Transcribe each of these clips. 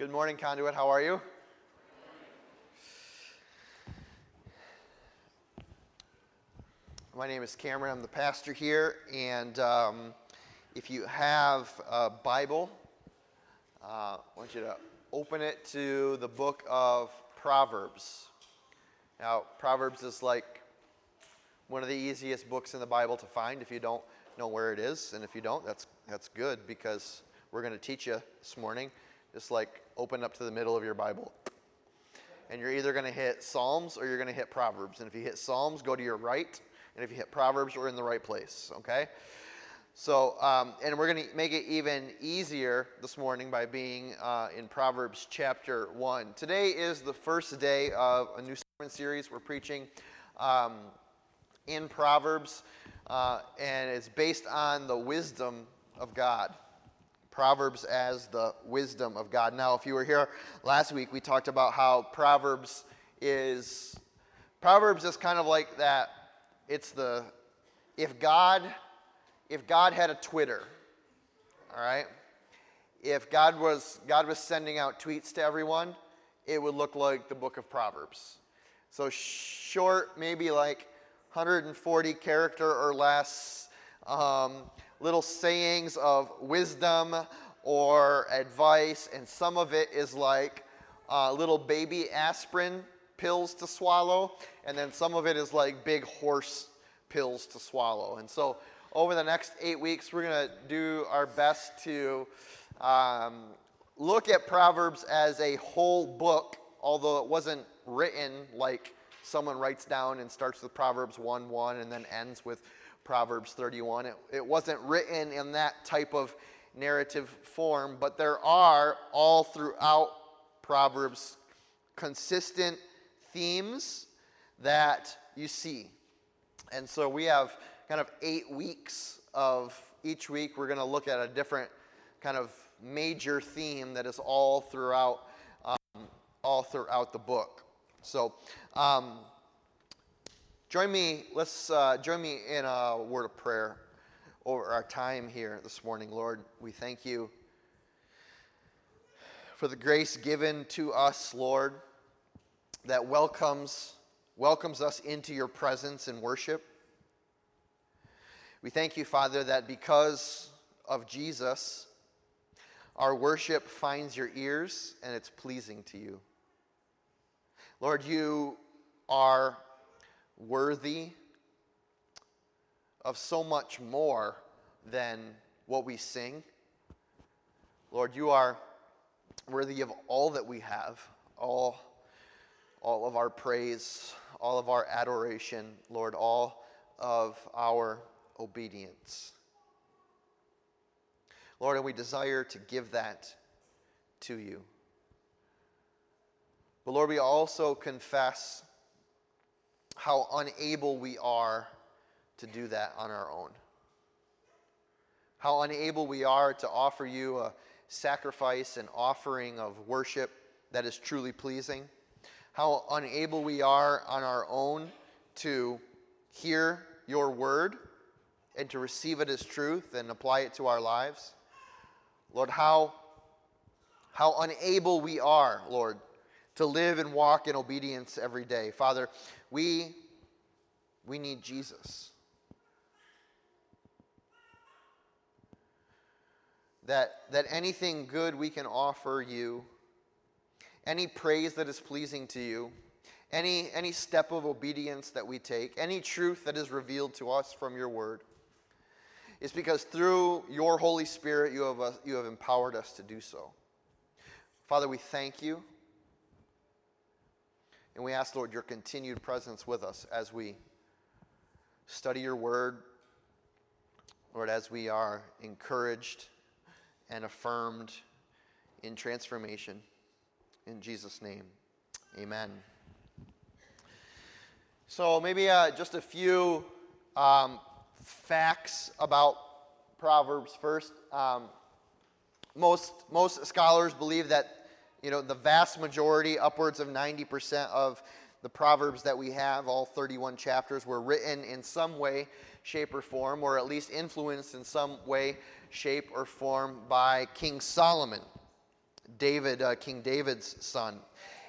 Good morning, Conduit. How are you? My name is Cameron. I'm the pastor here. And um, if you have a Bible, uh, I want you to open it to the book of Proverbs. Now, Proverbs is like one of the easiest books in the Bible to find if you don't know where it is. And if you don't, that's, that's good because we're going to teach you this morning. Just like open up to the middle of your Bible. And you're either going to hit Psalms or you're going to hit Proverbs. And if you hit Psalms, go to your right. And if you hit Proverbs, we're in the right place, okay? So, um, and we're going to make it even easier this morning by being uh, in Proverbs chapter 1. Today is the first day of a new sermon series we're preaching um, in Proverbs, uh, and it's based on the wisdom of God. Proverbs as the wisdom of God. Now, if you were here last week, we talked about how Proverbs is Proverbs is kind of like that. It's the if God if God had a Twitter, all right. If God was God was sending out tweets to everyone, it would look like the book of Proverbs. So short, maybe like 140 character or less. Um, little sayings of wisdom or advice, and some of it is like uh, little baby aspirin pills to swallow, and then some of it is like big horse pills to swallow. And so, over the next eight weeks, we're going to do our best to um, look at Proverbs as a whole book, although it wasn't written like someone writes down and starts with Proverbs 1 1 and then ends with Proverbs 31. It, it wasn't written in that type of narrative form, but there are all throughout Proverbs consistent themes that you see. And so we have kind of eight weeks of each week, we're going to look at a different kind of major theme that is all throughout, um, all throughout the book. So, um, Join me, let's uh, join me in a word of prayer over our time here this morning. Lord, we thank you for the grace given to us, Lord, that welcomes, welcomes us into your presence and worship. We thank you, Father, that because of Jesus, our worship finds your ears and it's pleasing to you. Lord, you are worthy of so much more than what we sing. Lord, you are worthy of all that we have, all, all of our praise, all of our adoration, Lord, all of our obedience. Lord, and we desire to give that to you. But Lord, we also confess how unable we are to do that on our own. How unable we are to offer you a sacrifice and offering of worship that is truly pleasing. How unable we are on our own to hear your word and to receive it as truth and apply it to our lives. Lord, how, how unable we are, Lord, to live and walk in obedience every day. Father, we, we need Jesus. That, that anything good we can offer you, any praise that is pleasing to you, any, any step of obedience that we take, any truth that is revealed to us from your word, is because through your Holy Spirit you have, uh, you have empowered us to do so. Father, we thank you. And we ask, Lord, your continued presence with us as we study your word. Lord, as we are encouraged and affirmed in transformation. In Jesus' name, amen. So, maybe uh, just a few um, facts about Proverbs first. Um, most, most scholars believe that you know, the vast majority, upwards of 90% of the Proverbs that we have, all 31 chapters, were written in some way, shape, or form, or at least influenced in some way, shape, or form by King Solomon. David, uh, King David's son.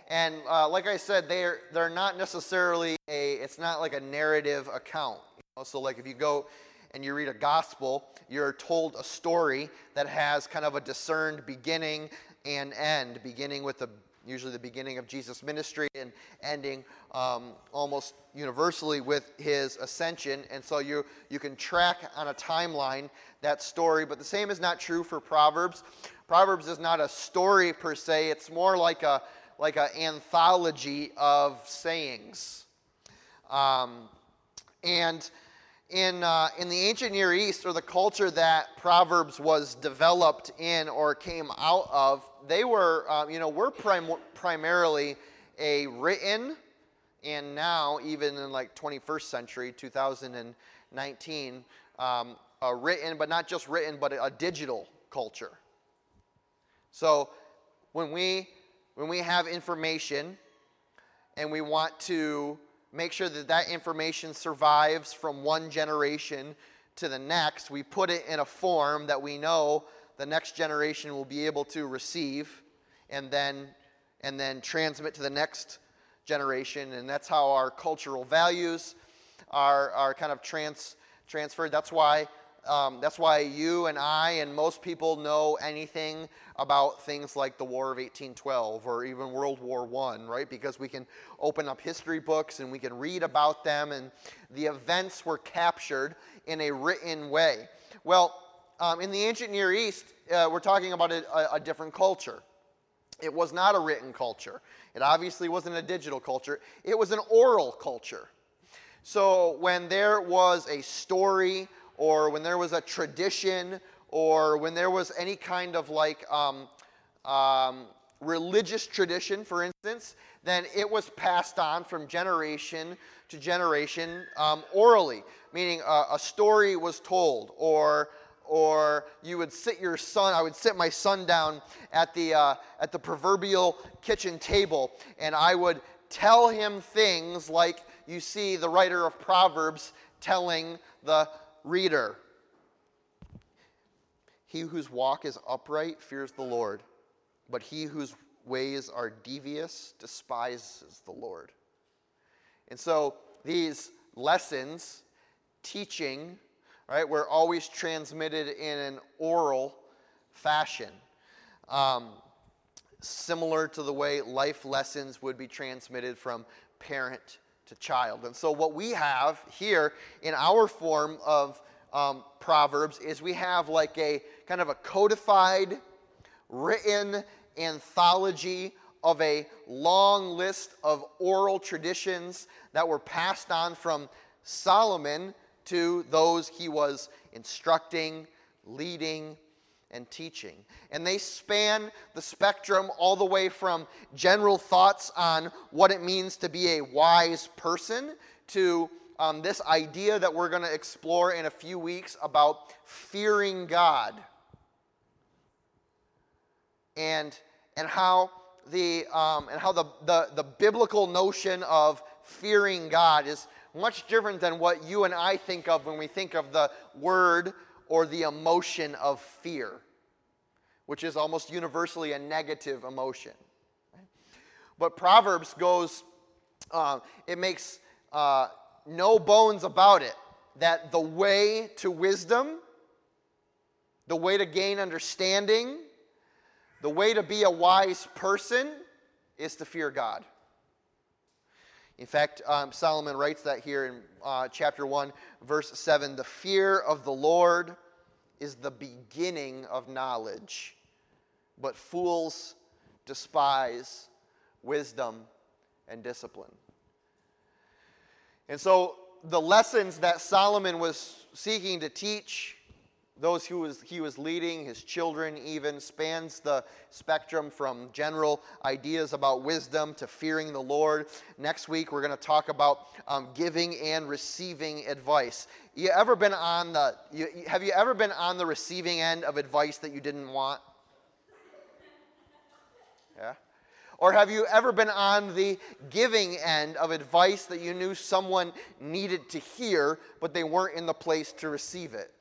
And uh, like I said, they're, they're not necessarily a, it's not like a narrative account. You know? So, like if you go and you read a gospel, you're told a story that has kind of a discerned beginning and end, beginning with the usually the beginning of Jesus' ministry and ending um, almost universally with his ascension. And so you, you can track on a timeline that story, but the same is not true for Proverbs. Proverbs is not a story per se, it's more like a like an anthology of sayings. Um, and in, uh, in the ancient Near East, or the culture that Proverbs was developed in or came out of, they were, um, you know, we're prim- primarily a written, and now, even in like 21st century, 2019, um, a written, but not just written, but a digital culture. So when we when we have information and we want to make sure that that information survives from one generation to the next, we put it in a form that we know the next generation will be able to receive and then and then transmit to the next generation. And that's how our cultural values are, are kind of trans, transferred. That's why um, that's why you and I and most people know anything about things like the War of 1812 or even World War I, right? Because we can open up history books and we can read about them, and the events were captured in a written way. Well, um, in the ancient Near East, uh, we're talking about a, a different culture. It was not a written culture. It obviously wasn't a digital culture. It was an oral culture. So when there was a story or when there was a tradition, or when there was any kind of like um, um, religious tradition, for instance, then it was passed on from generation to generation um, orally, meaning a, a story was told, or or you would sit your son i would sit my son down at the uh, at the proverbial kitchen table and i would tell him things like you see the writer of proverbs telling the reader. He whose walk is upright fears the Lord, but he whose ways are devious despises the Lord. And so these lessons, teaching, right, were always transmitted in an oral fashion. Um, similar to the way life lessons would be transmitted from parent to child. And so, what we have here in our form of um, Proverbs is we have like a kind of a codified, written anthology of a long list of oral traditions that were passed on from Solomon to those he was instructing, leading, and teaching. And they span the spectrum all the way from general thoughts on what it means to be a wise person to um, this idea that we're going to explore in a few weeks about fearing God. And, and how, the, um, and how the, the, the biblical notion of fearing God is much different than what you and I think of when we think of the word or the emotion of fear, which is almost universally a negative emotion. But Proverbs goes, uh, it makes uh, no bones about it that the way to wisdom, the way to gain understanding, the way to be a wise person is to fear God. In fact, um, Solomon writes that here in uh, chapter 1, verse 7 the fear of the Lord is the beginning of knowledge, but fools despise wisdom and discipline. And so, the lessons that Solomon was seeking to teach those who was, he was leading, his children even, spans the spectrum from general ideas about wisdom to fearing the Lord. Next week, we're going to talk about um, giving and receiving advice. You ever been on the, you, have you ever been on the receiving end of advice that you didn't want? Yeah? Or have you ever been on the giving end of advice that you knew someone needed to hear, but they weren't in the place to receive it?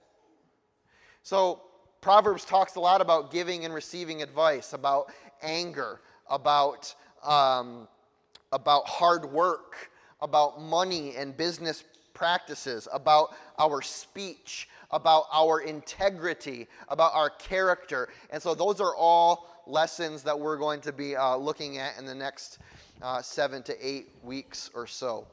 So, Proverbs talks a lot about giving and receiving advice, about anger, about, um, about hard work, about money and business practices, about our speech, about our integrity, about our character. And so those are all lessons that we're going to be uh, looking at in the next uh, seven to eight weeks or so.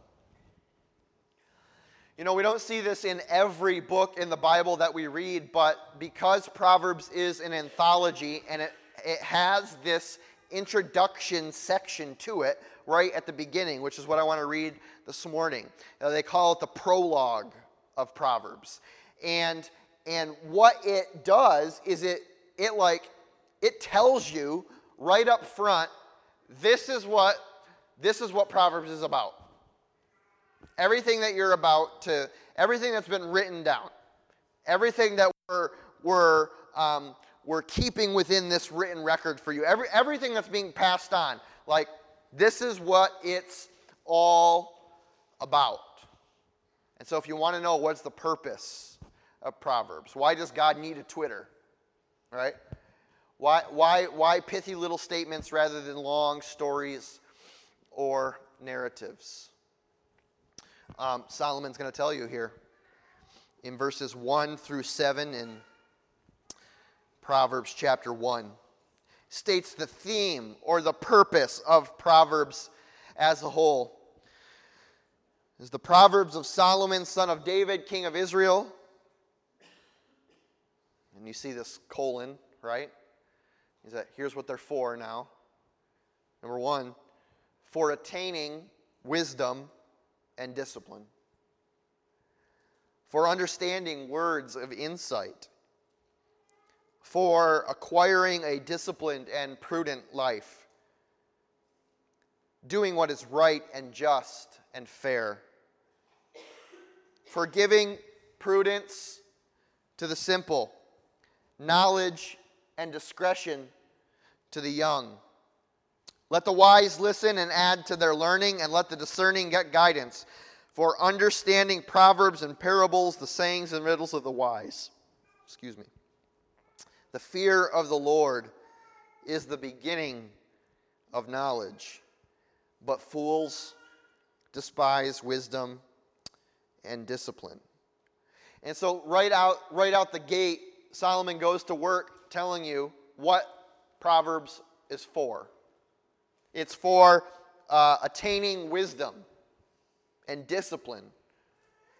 You know, we don't see this in every book in the Bible that we read, but because Proverbs is an anthology and it, it has this introduction section to it right at the beginning, which is what I want to read this morning. Uh, they call it the prologue of Proverbs. And, and what it does is it, it like, it tells you right up front, this is what, this is what Proverbs is about. Everything that you're about to, everything that's been written down, everything that we're, we're, um, we're keeping within this written record for you, every, everything that's being passed on, like this is what it's all about. And so if you want to know what's the purpose of Proverbs, why does God need a Twitter? Right? Why, why, why pithy little statements rather than long stories or narratives? Um, Solomon's going to tell you here in verses 1 through 7 in Proverbs chapter 1 states the theme or the purpose of Proverbs as a whole. Is the Proverbs of Solomon, son of David, king of Israel. And you see this colon, right? Is that here's what they're for now. Number one, for attaining wisdom and discipline, for understanding words of insight, for acquiring a disciplined and prudent life, doing what is right and just and fair, for giving prudence to the simple, knowledge and discretion to the young let the wise listen and add to their learning, and let the discerning get guidance. For understanding proverbs and parables, the sayings and riddles of the wise. Excuse me. The fear of the Lord is the beginning of knowledge, but fools despise wisdom and discipline. And so right out right out the gate, Solomon goes to work telling you what Proverbs is for. It's for uh, attaining wisdom and discipline.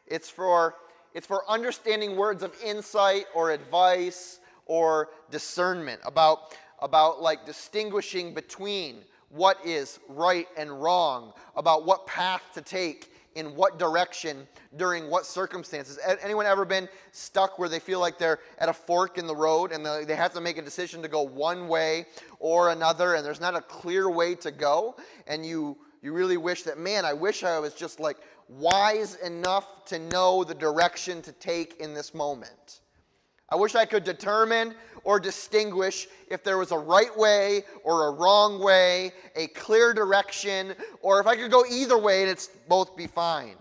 It's for, it's for understanding words of insight or advice or discernment about, about like distinguishing between what is right and wrong, about what path to take in what direction during what circumstances. Anyone ever been stuck where they feel like they're at a fork in the road and they have to make a decision to go one way or another and there's not a clear way to go and you you really wish that man, I wish I was just like wise enough to know the direction to take in this moment. I wish I could determine or distinguish if there was a right way or a wrong way, a clear direction, or if I could go either way and it's both be fine.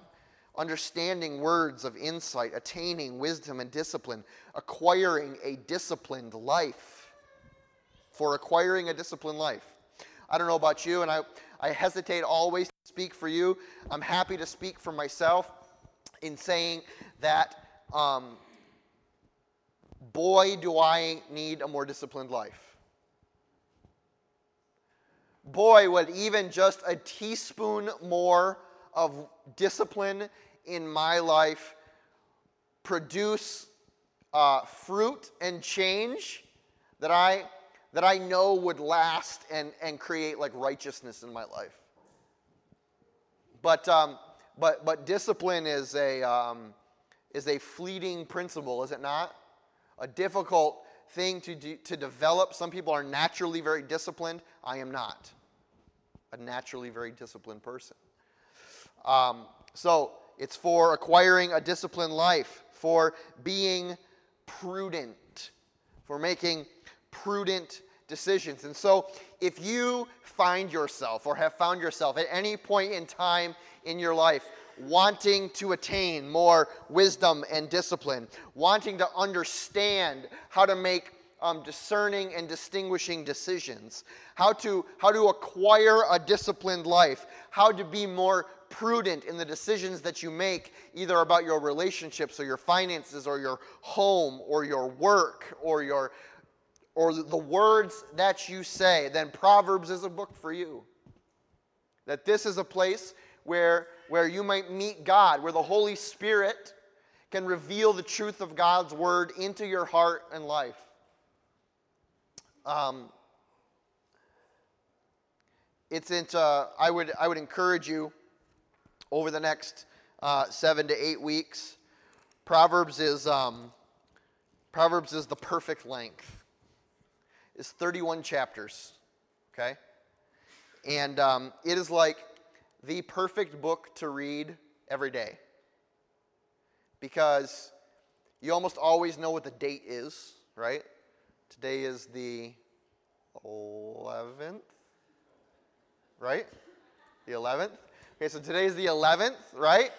Understanding words of insight, attaining wisdom and discipline, acquiring a disciplined life. For acquiring a disciplined life. I don't know about you, and I, I hesitate always to speak for you. I'm happy to speak for myself in saying that um, boy, do I need a more disciplined life. Boy, would even just a teaspoon more of discipline in my life produce uh, fruit and change that I, that I know would last and, and create like righteousness in my life. But, um, but, but discipline is a, um, is a fleeting principle, is it not? A difficult thing to, do, to develop. Some people are naturally very disciplined. I am not a naturally very disciplined person. Um, so it's for acquiring a disciplined life, for being prudent, for making prudent decisions. And so if you find yourself or have found yourself at any point in time in your life wanting to attain more wisdom and discipline, wanting to understand how to make um, discerning and distinguishing decisions, how to, how to acquire a disciplined life, how to be more prudent in the decisions that you make, either about your relationships or your finances or your home or your work or your or the words that you say, then Proverbs is a book for you. That this is a place where, where you might meet God, where the Holy Spirit can reveal the truth of God's word into your heart and life. Um, it's into, uh, I, would, I would encourage you over the next uh, seven to eight weeks. Proverbs is, um, Proverbs is the perfect length. It's 31 chapters, okay? And um, it is like the perfect book to read every day because you almost always know what the date is, right? Today is the 11th, right? The 11th. Okay, so today is the 11th, right?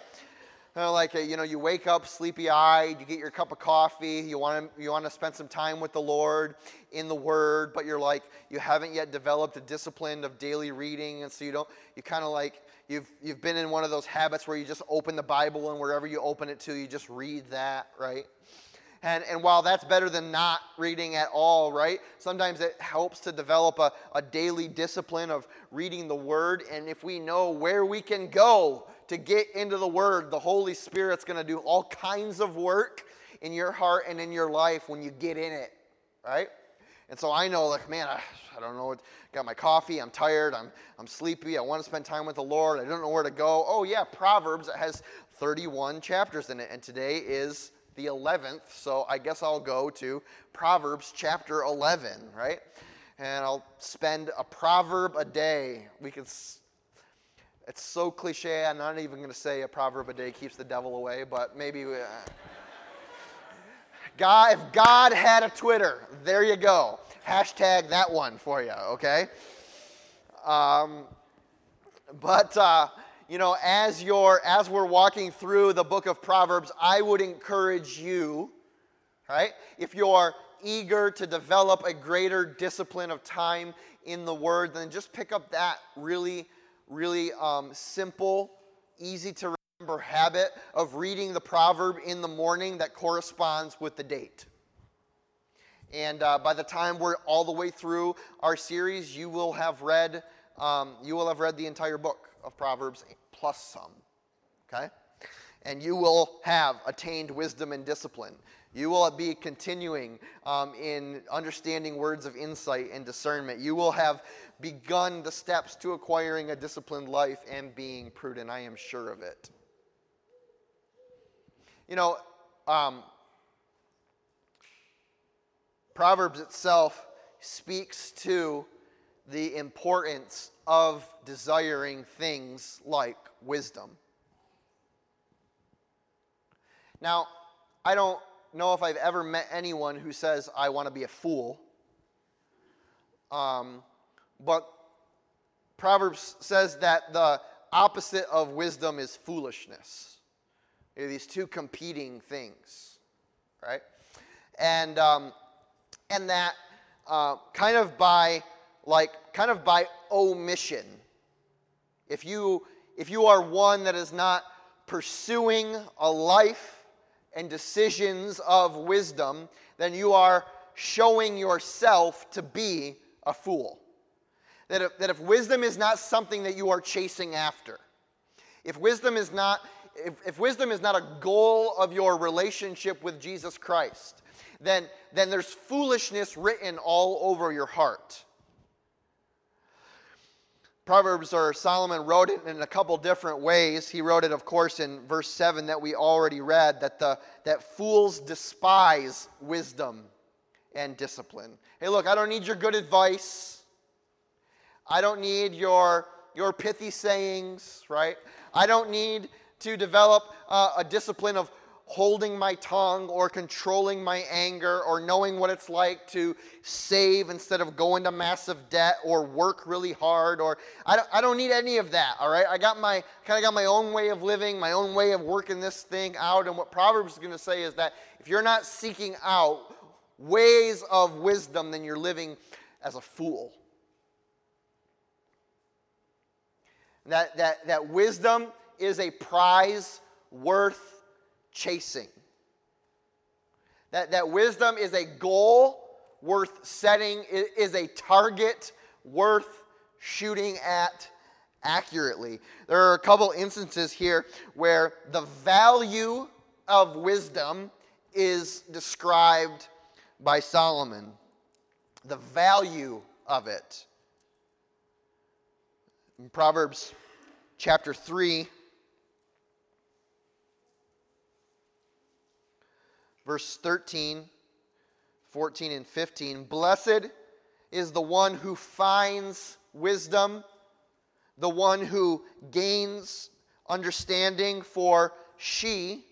Uh, like a, you know, you wake up sleepy-eyed, you get your cup of coffee, you want to you want to spend some time with the Lord in the Word, but you're like you haven't yet developed a discipline of daily reading, and so you don't you kind of like you've you've been in one of those habits where you just open the Bible and wherever you open it to, you just read that, right? And, and while that's better than not reading at all, right? Sometimes it helps to develop a, a daily discipline of reading the Word. And if we know where we can go to get into the Word, the Holy Spirit's going to do all kinds of work in your heart and in your life when you get in it, right? And so I know, like, man, I, I don't know what, got my coffee, I'm tired, I'm, I'm sleepy, I want to spend time with the Lord, I don't know where to go. Oh, yeah, Proverbs has 31 chapters in it, and today is the 11th, so I guess I'll go to Proverbs chapter 11, right? And I'll spend a proverb a day. We could, it's so cliche, I'm not even going to say a proverb a day keeps the devil away, but maybe. Uh, God, if God had a Twitter, there you go. Hashtag that one for you, okay? Um, but uh, you know, as you're as we're walking through the book of Proverbs, I would encourage you, right? If you're eager to develop a greater discipline of time in the Word, then just pick up that really, really um, simple, easy to habit of reading the proverb in the morning that corresponds with the date. And uh, by the time we're all the way through our series, you will have read um, you will have read the entire book of Proverbs plus some. Okay? And you will have attained wisdom and discipline. You will be continuing um, in understanding words of insight and discernment. You will have begun the steps to acquiring a disciplined life and being prudent. I am sure of it. You know, um, Proverbs itself speaks to the importance of desiring things like wisdom. Now, I don't know if I've ever met anyone who says, I want to be a fool. Um, but Proverbs says that the opposite of wisdom is foolishness. These two competing things, right? And, um, and that uh, kind of by like kind of by omission. If you if you are one that is not pursuing a life and decisions of wisdom, then you are showing yourself to be a fool. That if, that if wisdom is not something that you are chasing after, if wisdom is not if, if wisdom is not a goal of your relationship with Jesus Christ, then, then there's foolishness written all over your heart. Proverbs or Solomon wrote it in a couple different ways. He wrote it, of course, in verse 7 that we already read that, the, that fools despise wisdom and discipline. Hey, look, I don't need your good advice. I don't need your, your pithy sayings, right? I don't need to develop uh, a discipline of holding my tongue or controlling my anger or knowing what it's like to save instead of going to massive debt or work really hard or I don't, I don't need any of that all right i got my kind of got my own way of living my own way of working this thing out and what proverbs is going to say is that if you're not seeking out ways of wisdom, then you're living as a fool. That, that, that wisdom is a prize worth chasing. That, that wisdom is a goal worth setting, it is a target worth shooting at accurately. There are a couple instances here where the value of wisdom is described by Solomon. The value of it. In Proverbs chapter 3, verse 13, 14, and 15 Blessed is the one who finds wisdom, the one who gains understanding, for she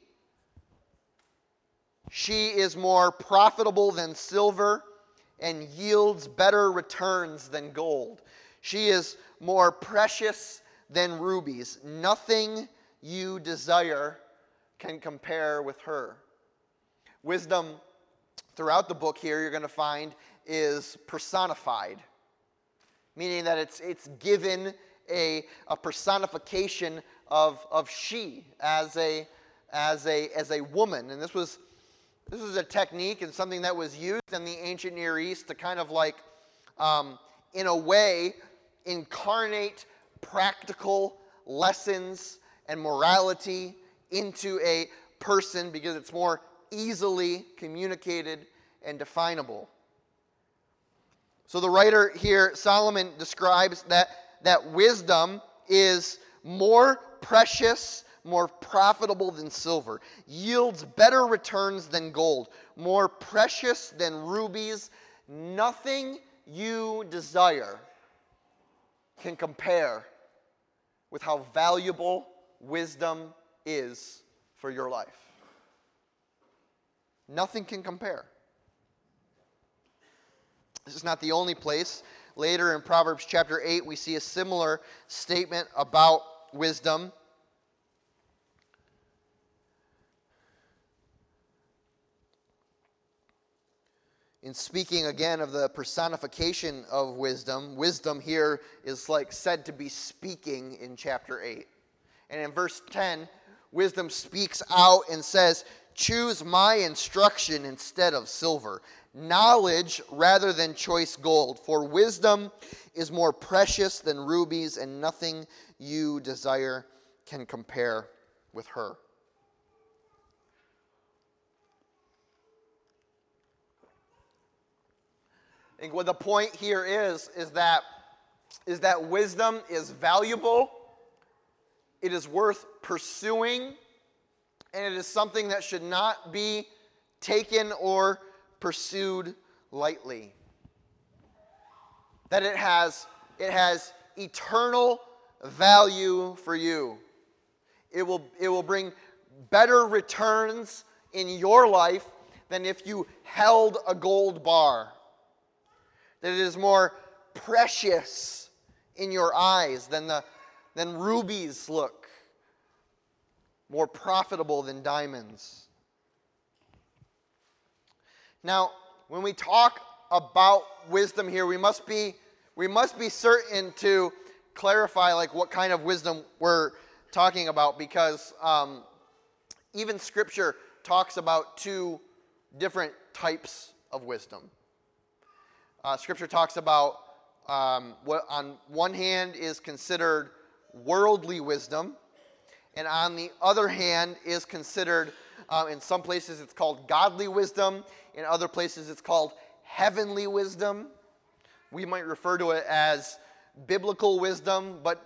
she is more profitable than silver and yields better returns than gold. She is more precious than rubies. Nothing you desire can compare with her. Wisdom throughout the book here, you're going to find, is personified, meaning that it's, it's given a, a personification of, of she as a, as, a, as a woman. And this was, this was a technique and something that was used in the ancient Near East to kind of like, um, in a way, incarnate practical lessons and morality into a person because it's more easily communicated and definable. So the writer here, Solomon, describes that, that wisdom is more precious, more profitable than silver, yields better returns than gold, more precious than rubies. Nothing you desire can compare with how valuable wisdom is for your life. Nothing can compare. This is not the only place. Later in Proverbs chapter 8, we see a similar statement about wisdom. in speaking again of the personification of wisdom, wisdom here is like said to be speaking in chapter 8. And in verse 10, wisdom speaks out and says, Choose my instruction instead of silver, knowledge rather than choice gold. For wisdom is more precious than rubies, and nothing you desire can compare with her. I think what the point here is is that is that wisdom is valuable, it is worth pursuing, and it is something that should not be taken or pursued lightly. That it has it has eternal value for you. It will, it will bring better returns in your life than if you held a gold bar that it is more precious in your eyes than, the, than rubies look, more profitable than diamonds. Now, when we talk about wisdom here, we must be, we must be certain to clarify like what kind of wisdom we're talking about because um, even scripture talks about two different types of wisdom. Uh, scripture talks about um, what on one hand is considered worldly wisdom, and on the other hand is considered, uh, in some places it's called godly wisdom, in other places it's called heavenly wisdom. We might refer to it as biblical wisdom, but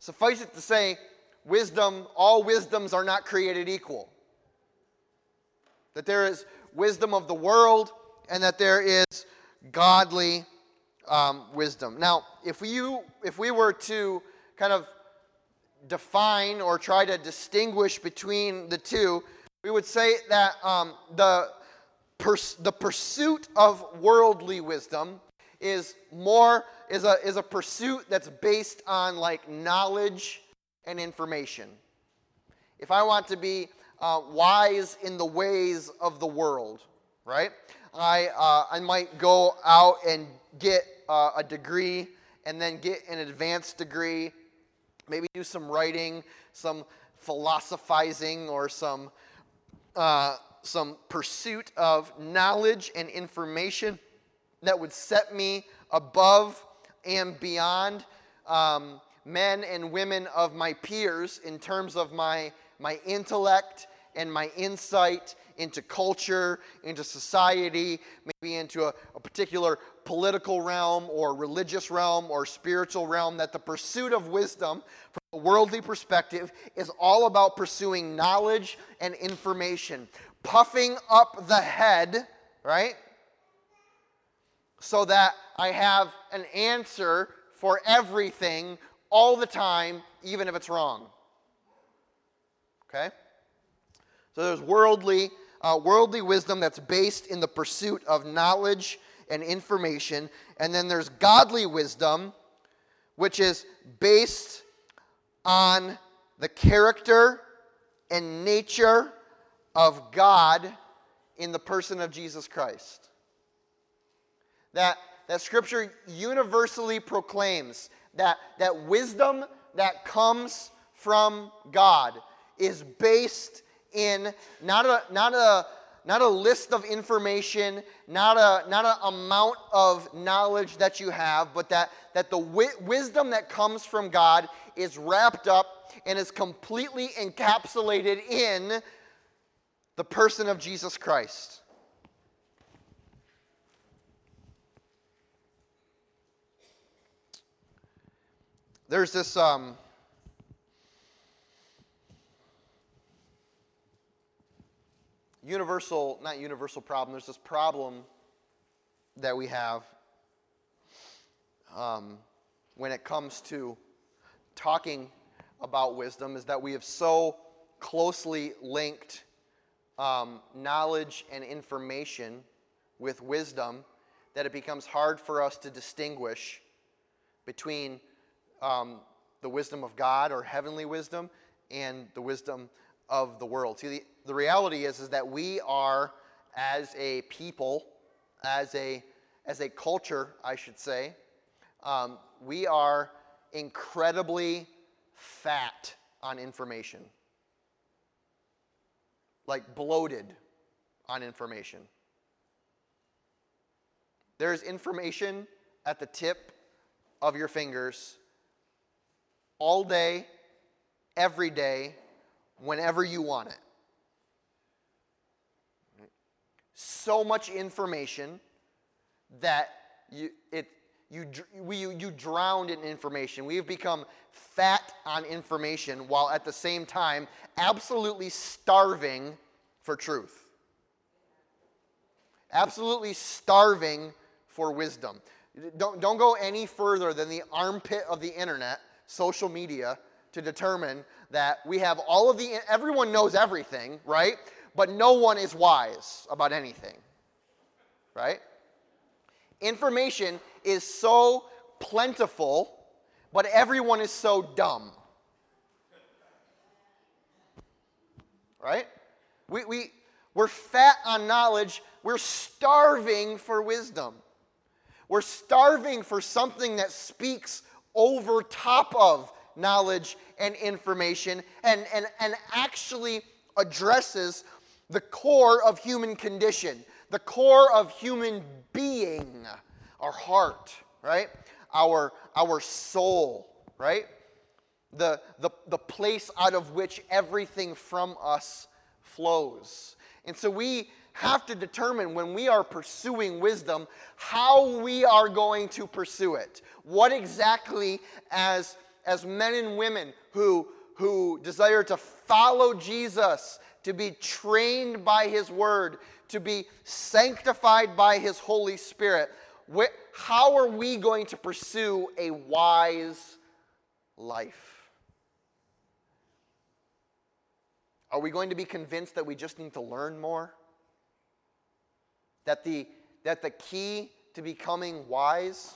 suffice it to say, wisdom, all wisdoms are not created equal. That there is wisdom of the world, and that there is godly um, wisdom. Now, if you if we were to kind of define or try to distinguish between the two, we would say that um, the pers- the pursuit of worldly wisdom is more is a is a pursuit that's based on like knowledge and information. If I want to be uh, wise in the ways of the world, right? I, uh, I might go out and get uh, a degree and then get an advanced degree, maybe do some writing, some philosophizing, or some, uh, some pursuit of knowledge and information that would set me above and beyond um, men and women of my peers in terms of my, my intellect and my insight into culture, into society, maybe into a, a, particular political realm or religious realm or spiritual realm, that the pursuit of wisdom from a worldly perspective is all about pursuing knowledge and information, puffing up the head, right? So that I have an answer for everything all the time, even if it's wrong. Okay? So there's worldly, uh, worldly wisdom that's based in the pursuit of knowledge and information. And then there's godly wisdom, which is based on the character and nature of God in the person of Jesus Christ. That, that scripture universally proclaims that, that wisdom that comes from God is based in not a, not a, not a list of information, not a not an amount of knowledge that you have, but that that the wi- wisdom that comes from God is wrapped up and is completely encapsulated in the person of Jesus Christ. There's this um, universal, not universal problem, there's this problem that we have um, when it comes to talking about wisdom is that we have so closely linked um, knowledge and information with wisdom that it becomes hard for us to distinguish between um, the wisdom of God or heavenly wisdom and the wisdom of the world. See, the, the reality is, is that we are, as a people, as a, as a culture, I should say, um, we are incredibly fat on information. Like bloated on information. There's information at the tip of your fingers all day, every day, whenever you want it. So much information that you, it, you, we, you, you drowned in information. We have become fat on information while at the same time absolutely starving for truth. Absolutely starving for wisdom. Don't, don't go any further than the armpit of the internet, social media, to determine that we have all of the, everyone knows everything, right? But no one is wise about anything, right? Information is so plentiful, but everyone is so dumb. Right? We, we, we're fat on knowledge, we're starving for wisdom. We're starving for something that speaks over top of knowledge and information and, and, and actually addresses the core of human condition, the core of human being, our heart, right? Our, our soul, right? The, the, the place out of which everything from us flows. And so we have to determine when we are pursuing wisdom how we are going to pursue it. What exactly, as as men and women who, who desire to follow Jesus, to be trained by his word, to be sanctified by his Holy Spirit, how are we going to pursue a wise life? Are we going to be convinced that we just need to learn more? That the, that the key to becoming wise,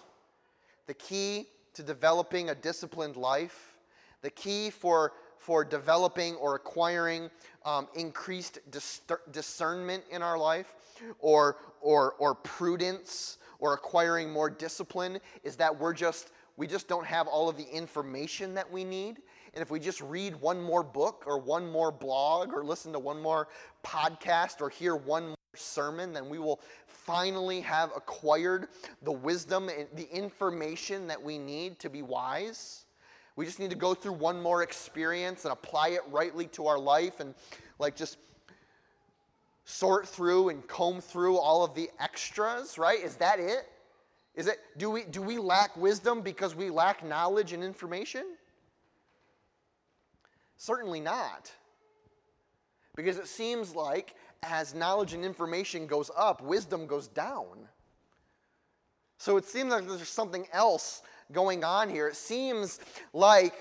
the key to developing a disciplined life, the key for, for developing or acquiring um, increased dis- discernment in our life or, or, or prudence or acquiring more discipline is that we're just we just don't have all of the information that we need. And if we just read one more book or one more blog or listen to one more podcast or hear one more sermon then we will finally have acquired the wisdom and the information that we need to be wise we just need to go through one more experience and apply it rightly to our life and like just sort through and comb through all of the extras, right? Is that it? Is it do we do we lack wisdom because we lack knowledge and information? Certainly not. Because it seems like as knowledge and information goes up, wisdom goes down. So it seems like there's something else going on here. It seems like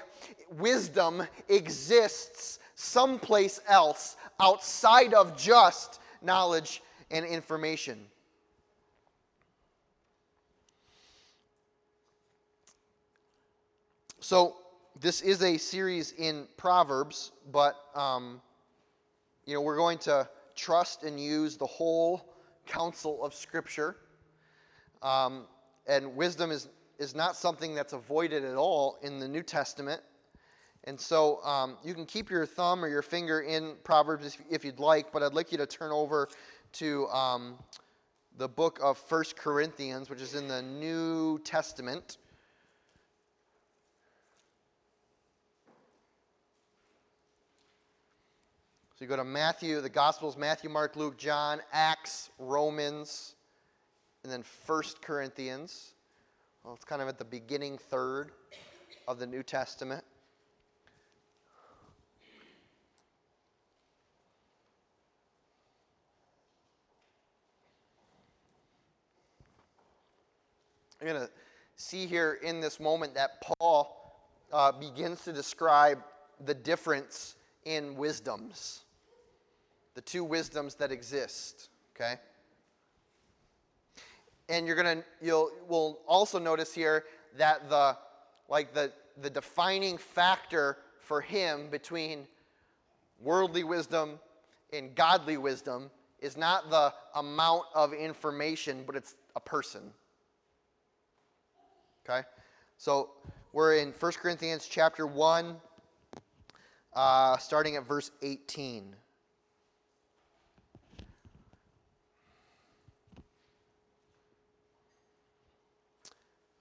wisdom exists someplace else outside of just knowledge and information. So, this is a series in Proverbs, but um, you know we're going to trust and use the whole counsel of Scripture. Um, and wisdom is is not something that's avoided at all in the New Testament. And so um, you can keep your thumb or your finger in Proverbs if, you'd like, but I'd like you to turn over to um, the book of First Corinthians, which is in the New Testament. So you go to Matthew, the Gospels, Matthew, Mark, Luke, John, Acts, Romans, and then First Corinthians. Well, it's kind of at the beginning third of the New Testament. You're going to see here in this moment that Paul uh, begins to describe the difference in wisdoms, the two wisdoms that exist, okay? And you're gonna you'll will also notice here that the like the the defining factor for him between worldly wisdom and godly wisdom is not the amount of information but it's a person. Okay? So we're in 1 corinthians chapter 1 uh, starting at verse 18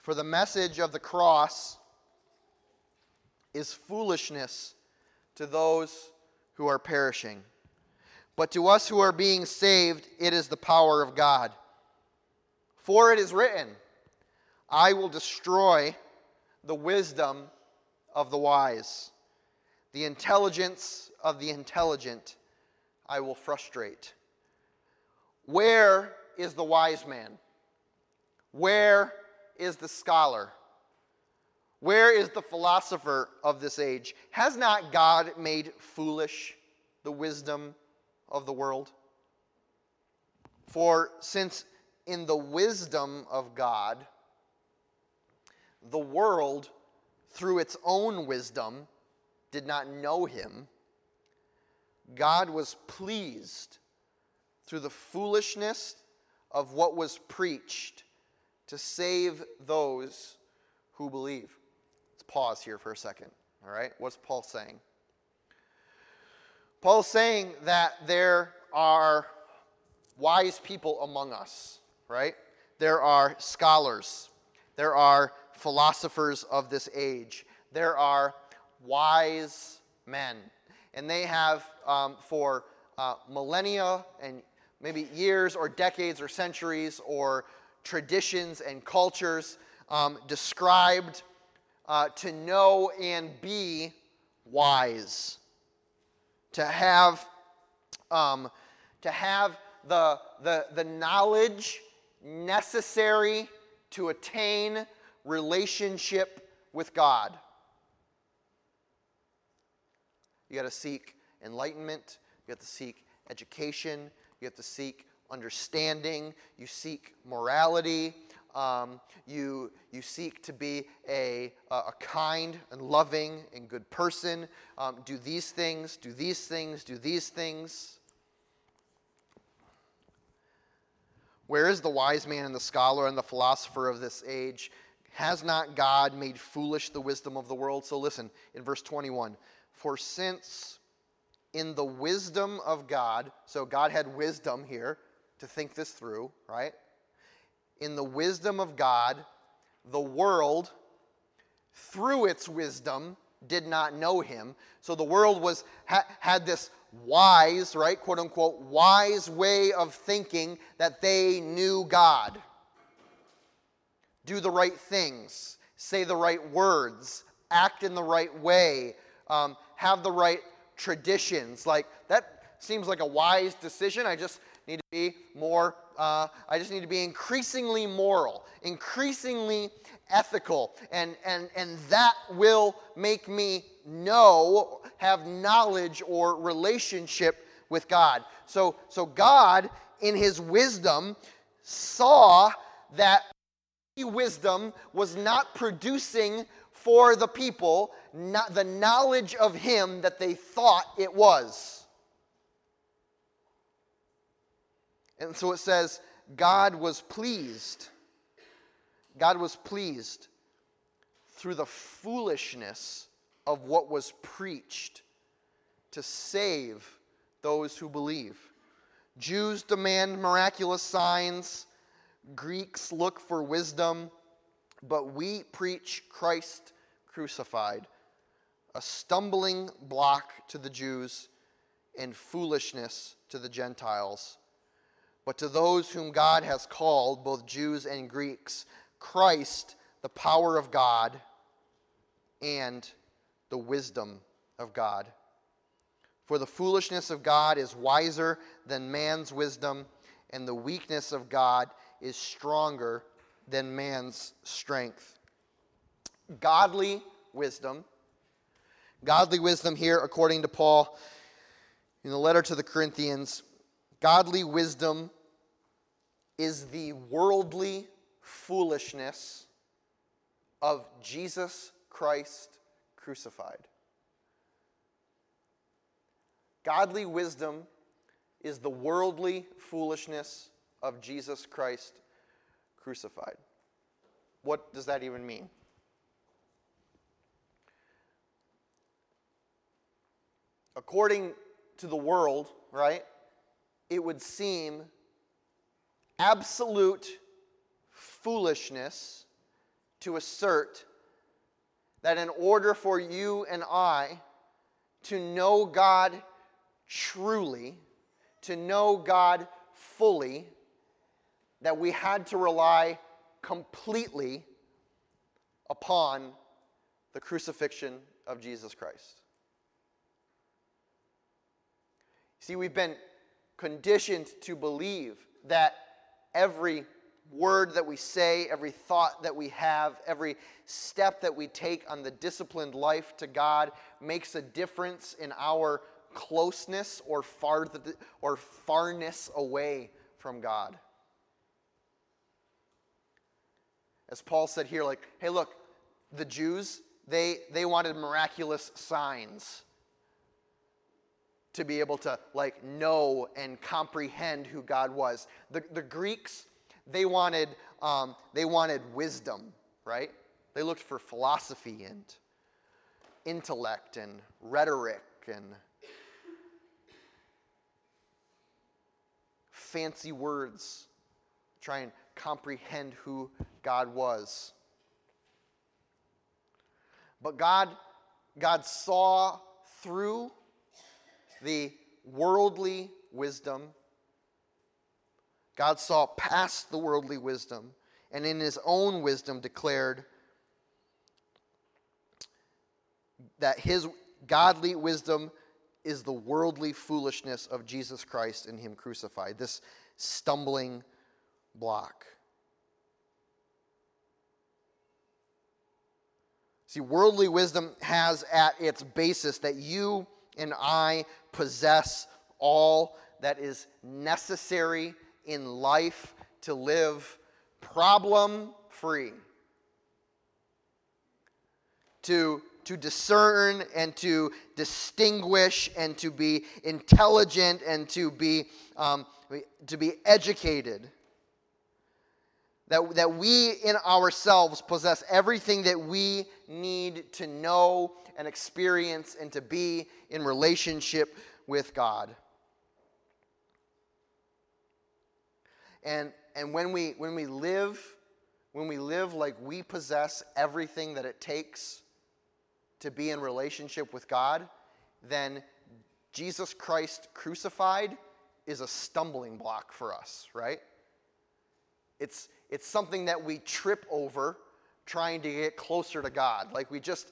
For the message of the cross is foolishness to those who are perishing. But to us who are being saved, it is the power of God. For it is written, I will destroy the wisdom of the wise, the intelligence of the intelligent I will frustrate. Where is the wise man? Where is the scholar? Where is the philosopher of this age? Has not God made foolish the wisdom of the world? For since in the wisdom of God, the world, through its own wisdom, did not know him, God was pleased through the foolishness of what was preached to save those who believe. Let's pause here for a second. All right? What's Paul saying? Paul's saying that there are wise people among us, right? There are scholars. There are philosophers of this age. There are wise men. And they have, um, for uh, millennia and maybe years or decades or centuries or traditions and cultures um, described uh, to know and be wise, to have, um, to have the, the, the knowledge necessary to attain relationship with God. You got to seek enlightenment, you have to seek education, you have to seek understanding, you seek morality, Um, you, you seek to be a, a kind and loving and good person. Um, do these things, do these things, do these things. Where is the wise man and the scholar and the philosopher of this age? Has not God made foolish the wisdom of the world? So listen, in verse 21 For since in the wisdom of God, so God had wisdom here to think this through, right? In the wisdom of God, the world, through its wisdom, did not know him. So the world was ha, had this wise, right, quote unquote, wise way of thinking that they knew God. Do the right things, say the right words, act in the right way, um, have the right traditions. Like, that seems like a wise decision. I just need to be more, uh, I just need to be increasingly moral, increasingly ethical, and, and, and that will make me know, have knowledge or relationship with God. So, so God, in his wisdom, saw that wisdom was not producing for the people not the knowledge of him that they thought it was. And so it says, God was pleased. God was pleased through the foolishness of what was preached to save those who believe. Jews demand miraculous signs, Greeks look for wisdom, but we preach Christ crucified, a stumbling block to the Jews and foolishness to the Gentiles. But to those whom God has called, both Jews and Greeks, Christ, the power of God and the wisdom of God. For the foolishness of God is wiser than man's wisdom, and the weakness of God is stronger than man's strength. Godly wisdom. Godly wisdom here, according to Paul in the letter to the Corinthians, godly wisdom is the worldly foolishness of Jesus Christ crucified. Godly wisdom is the worldly foolishness of Jesus Christ crucified. What does that even mean? According to the world, right, it would seem absolute foolishness to assert that in order for you and I to know God truly, to know God fully, that we had to rely completely upon the crucifixion of Jesus Christ. See, we've been conditioned to believe that every word that we say, every thought that we have, every step that we take on the disciplined life to God makes a difference in our closeness or, far, or farness away from God. As Paul said here, like, hey, look, the Jews, they, they wanted miraculous signs to be able to like know and comprehend who God was. The, the Greeks, they wanted, um, they wanted wisdom, right? They looked for philosophy and intellect and rhetoric and fancy words. Try and comprehend who God was. But God, God saw through the worldly wisdom. God saw past the worldly wisdom and in his own wisdom declared that his godly wisdom is the worldly foolishness of Jesus Christ and him crucified, this stumbling block. See, worldly wisdom has at its basis that you and I possess all that is necessary in life to live problem free. To, to discern and to distinguish and to be intelligent and to be, um, to be educated. That, that we in ourselves possess everything that we need to know and experience and to be in relationship with God. And, and when, we, when we live, when we live like we possess everything that it takes to be in relationship with God, then Jesus Christ crucified is a stumbling block for us, right? It's, it's something that we trip over trying to get closer to God. Like we just,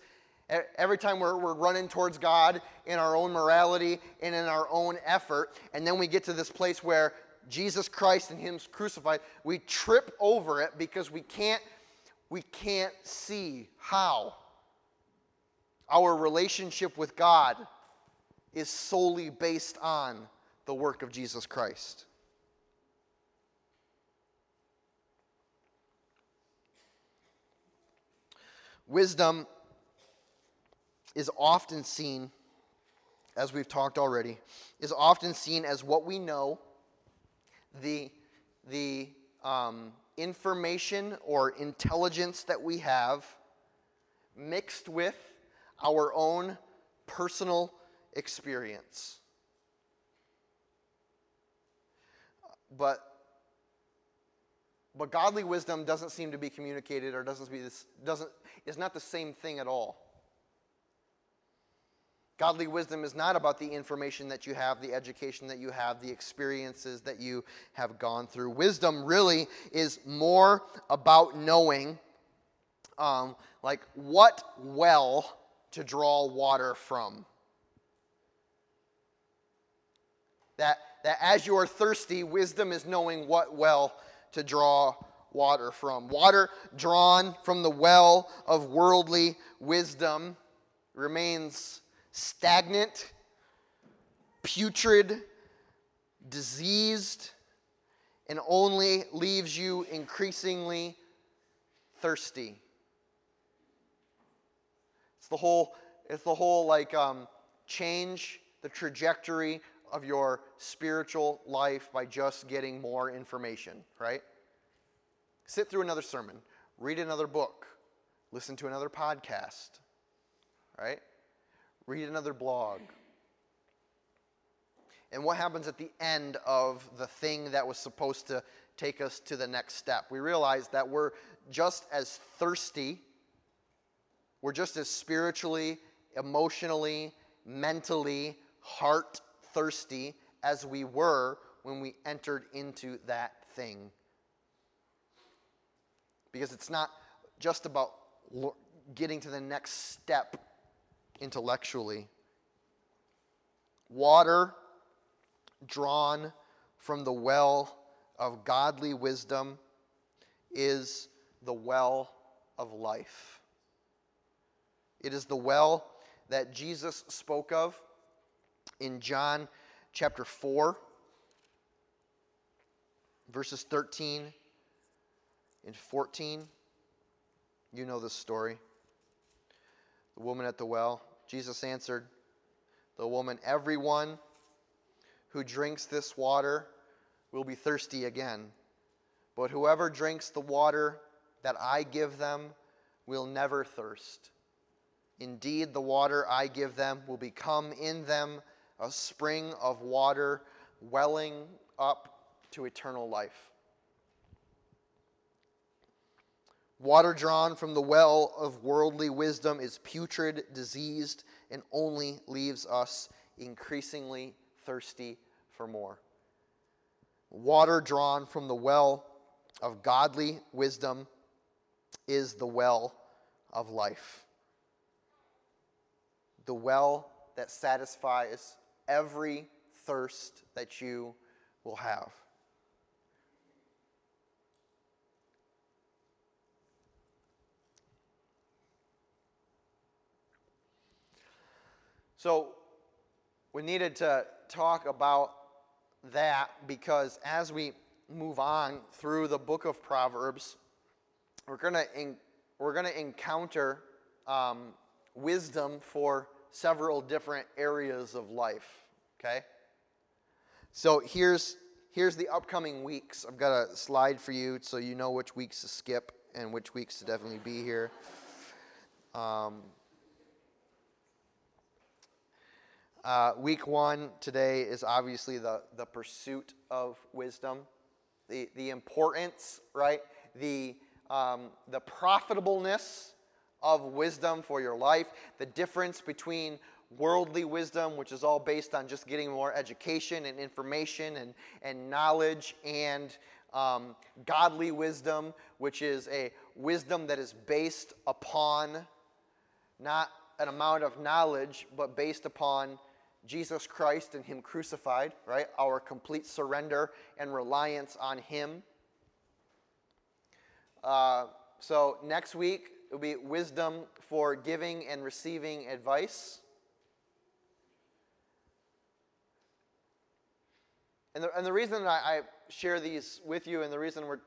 every time we're, we're running towards God in our own morality and in our own effort, and then we get to this place where Jesus Christ and Him crucified, we trip over it because we can't, we can't see how our relationship with God is solely based on the work of Jesus Christ. Wisdom is often seen, as we've talked already, is often seen as what we know the, the um, information or intelligence that we have mixed with our own personal experience. But, but godly wisdom doesn't seem to be communicated or doesn't be this, doesn't, is not the same thing at all. Godly wisdom is not about the information that you have, the education that you have, the experiences that you have gone through. Wisdom really is more about knowing, um, like, what well to draw water from. That, that as you are thirsty, wisdom is knowing what well to draw water from. Water drawn from the well of worldly wisdom remains stagnant, putrid, diseased, and only leaves you increasingly thirsty. It's the whole, it's the whole like um, change the trajectory of your spiritual life by just getting more information, right? Sit through another sermon, read another book, listen to another podcast, right? read another blog. And what happens at the end of the thing that was supposed to take us to the next step? We realize that we're just as thirsty, we're just as spiritually, emotionally, mentally, heart thirsty as we were when we entered into that thing. Because it's not just about getting to the next step intellectually. Water drawn from the well of godly wisdom is the well of life. It is the well that Jesus spoke of in John chapter 4, verses 13 and 14. You know this story the woman at the well? Jesus answered the woman, Everyone who drinks this water will be thirsty again. But whoever drinks the water that I give them will never thirst. Indeed, the water I give them will become in them a spring of water welling up to eternal life. Water drawn from the well of worldly wisdom is putrid, diseased, and only leaves us increasingly thirsty for more. Water drawn from the well of godly wisdom is the well of life. The well that satisfies every thirst that you will have. So we needed to talk about that because as we move on through the book of Proverbs, we're going to we're going to encounter um, wisdom for several different areas of life. Okay. So here's here's the upcoming weeks. I've got a slide for you so you know which weeks to skip and which weeks to definitely be here. Um, uh, week one today is obviously the, the pursuit of wisdom, the, the importance, right? The, um, the profitableness of wisdom for your life, the difference between worldly wisdom, which is all based on just getting more education and information and, and knowledge, and um, godly wisdom, which is a wisdom that is based upon not an amount of knowledge, but based upon Jesus Christ and Him crucified, right? Our complete surrender and reliance on Him. Uh, so next week will be wisdom for giving and receiving advice. And the, and the reason I, I share these with you, and the reason we're,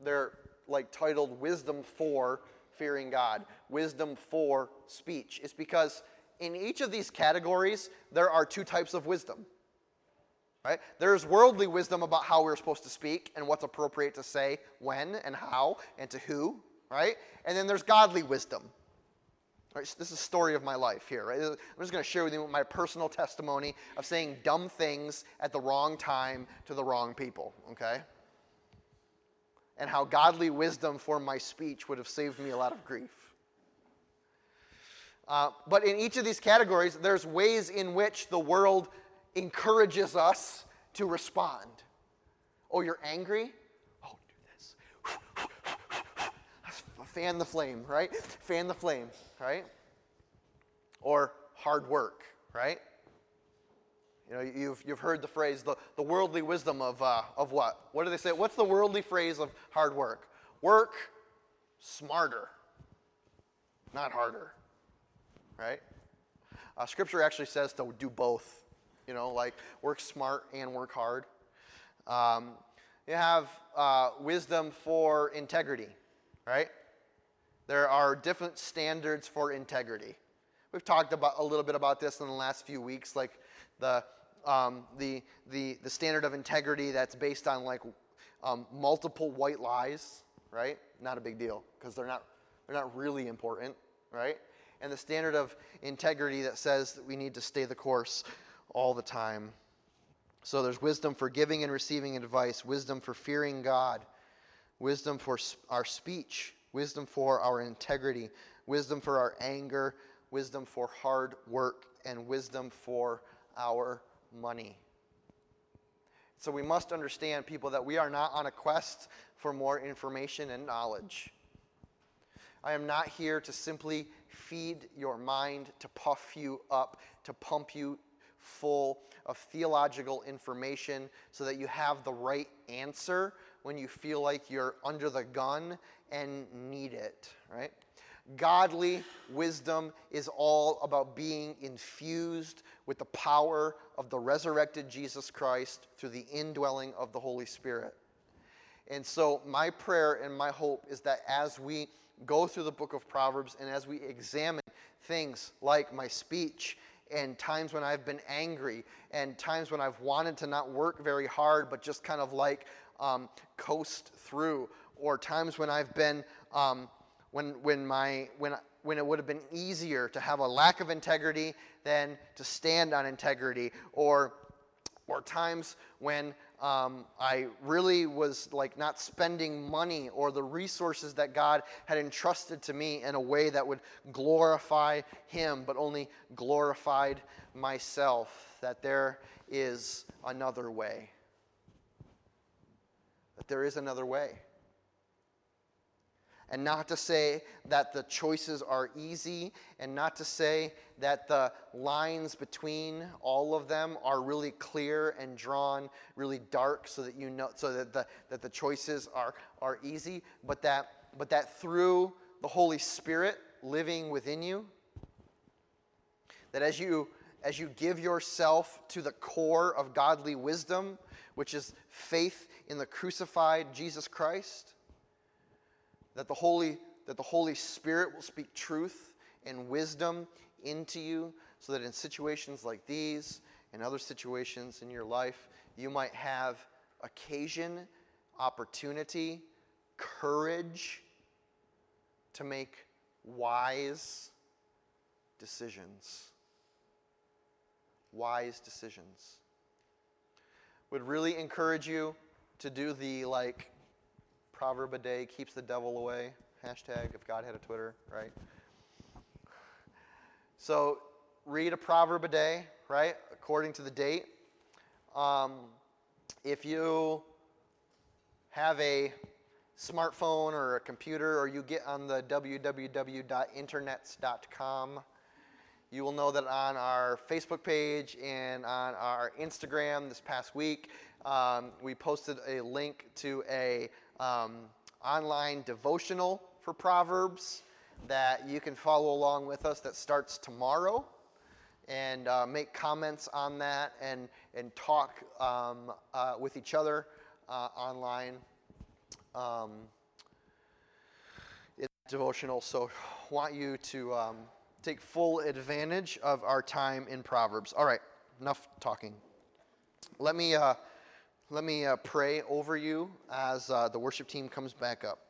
they're like titled Wisdom for Fearing God, Wisdom for Speech, is because in each of these categories, there are two types of wisdom. Right? There's worldly wisdom about how we're supposed to speak and what's appropriate to say when and how and to who, right? And then there's godly wisdom. Right? So this is a story of my life here, right? I'm just going to share with you my personal testimony of saying dumb things at the wrong time to the wrong people, okay? And how godly wisdom for my speech would have saved me a lot of grief. Uh, but in each of these categories, there's ways in which the world encourages us to respond. Oh, you're angry? Oh, do this. Fan the flame, right? Fan the flame, right? Or hard work, right? You know, you've, you've heard the phrase, the, the worldly wisdom of, uh, of what? What do they say? What's the worldly phrase of hard work? Work smarter, not harder right? Uh, scripture actually says to do both, you know, like work smart and work hard. Um, you have uh, wisdom for integrity, right? There are different standards for integrity. We've talked about a little bit about this in the last few weeks, like the um, the the the standard of integrity that's based on like um, multiple white lies, right? Not a big deal because they're not they're not really important, right? and the standard of integrity that says that we need to stay the course all the time. So there's wisdom for giving and receiving advice, wisdom for fearing God, wisdom for our speech, wisdom for our integrity, wisdom for our anger, wisdom for hard work, and wisdom for our money. So we must understand, people, that we are not on a quest for more information and knowledge. I am not here to simply feed your mind, to puff you up, to pump you full of theological information so that you have the right answer when you feel like you're under the gun and need it, right? Godly wisdom is all about being infused with the power of the resurrected Jesus Christ through the indwelling of the Holy Spirit. And so, my prayer and my hope is that as we go through the book of Proverbs and as we examine things like my speech and times when I've been angry and times when I've wanted to not work very hard but just kind of like um, coast through, or times when I've been um, when when my when when it would have been easier to have a lack of integrity than to stand on integrity, or or times when um, I really was like not spending money or the resources that God had entrusted to me in a way that would glorify Him, but only glorified myself. That there is another way. That there is another way. And not to say that the choices are easy, and not to say that the lines between all of them are really clear and drawn really dark so that you know so that the, that the choices are, are easy, but that, but that through the Holy Spirit living within you, that as you as you give yourself to the core of godly wisdom, which is faith in the crucified Jesus Christ, that the Holy, that the Holy Spirit will speak truth and wisdom into you so that in situations like these and other situations in your life, you might have occasion, opportunity, courage to make wise decisions. Wise decisions. Would really encourage you to do the like proverb a day keeps the devil away hashtag if God had a Twitter, right? So read a proverb a day, right? According to the date. Um, if you have a smartphone or a computer or you get on the www.internets.com, you will know that on our Facebook page and on our Instagram this past week, um, we posted a link to a um, online devotional for Proverbs that you can follow along with us that starts tomorrow and uh, make comments on that and, and talk um, uh, with each other uh, online um, in devotional. So, want you to um, take full advantage of our time in Proverbs. All right, enough talking. Let me, uh, let me uh, pray over you as uh, the worship team comes back up.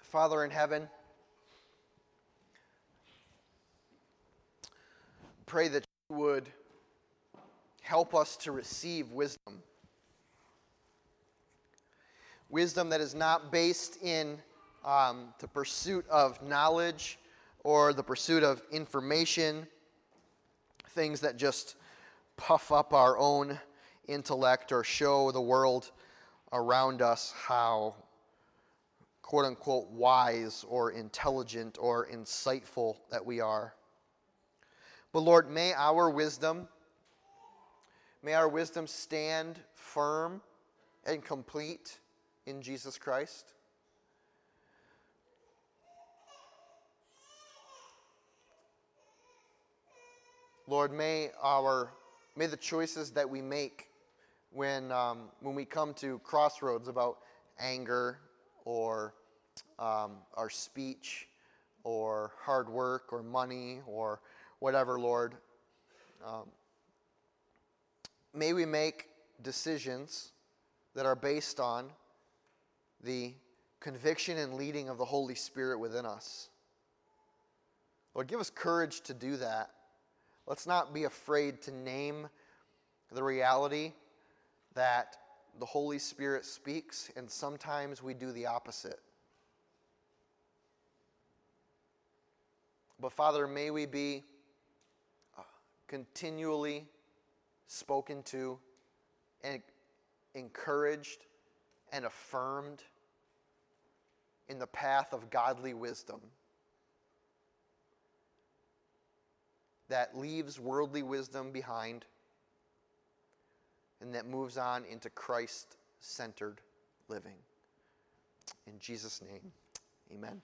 Father in heaven, pray that you would help us to receive wisdom. Wisdom that is not based in um, the pursuit of knowledge or the pursuit of information, things that just puff up our own intellect or show the world around us how quote unquote wise or intelligent or insightful that we are. But Lord, may our wisdom, may our wisdom stand firm and complete in Jesus Christ. Lord, may our may the choices that we make when um, when we come to crossroads about anger or um, our speech or hard work or money or whatever, Lord. Um, may we make decisions that are based on the conviction and leading of the Holy Spirit within us. Lord, give us courage to do that. Let's not be afraid to name the reality that the Holy Spirit speaks, and sometimes we do the opposite. But Father, may we be uh, continually spoken to and encouraged and affirmed in the path of godly wisdom that leaves worldly wisdom behind and that moves on into Christ centered living. In Jesus' name, amen.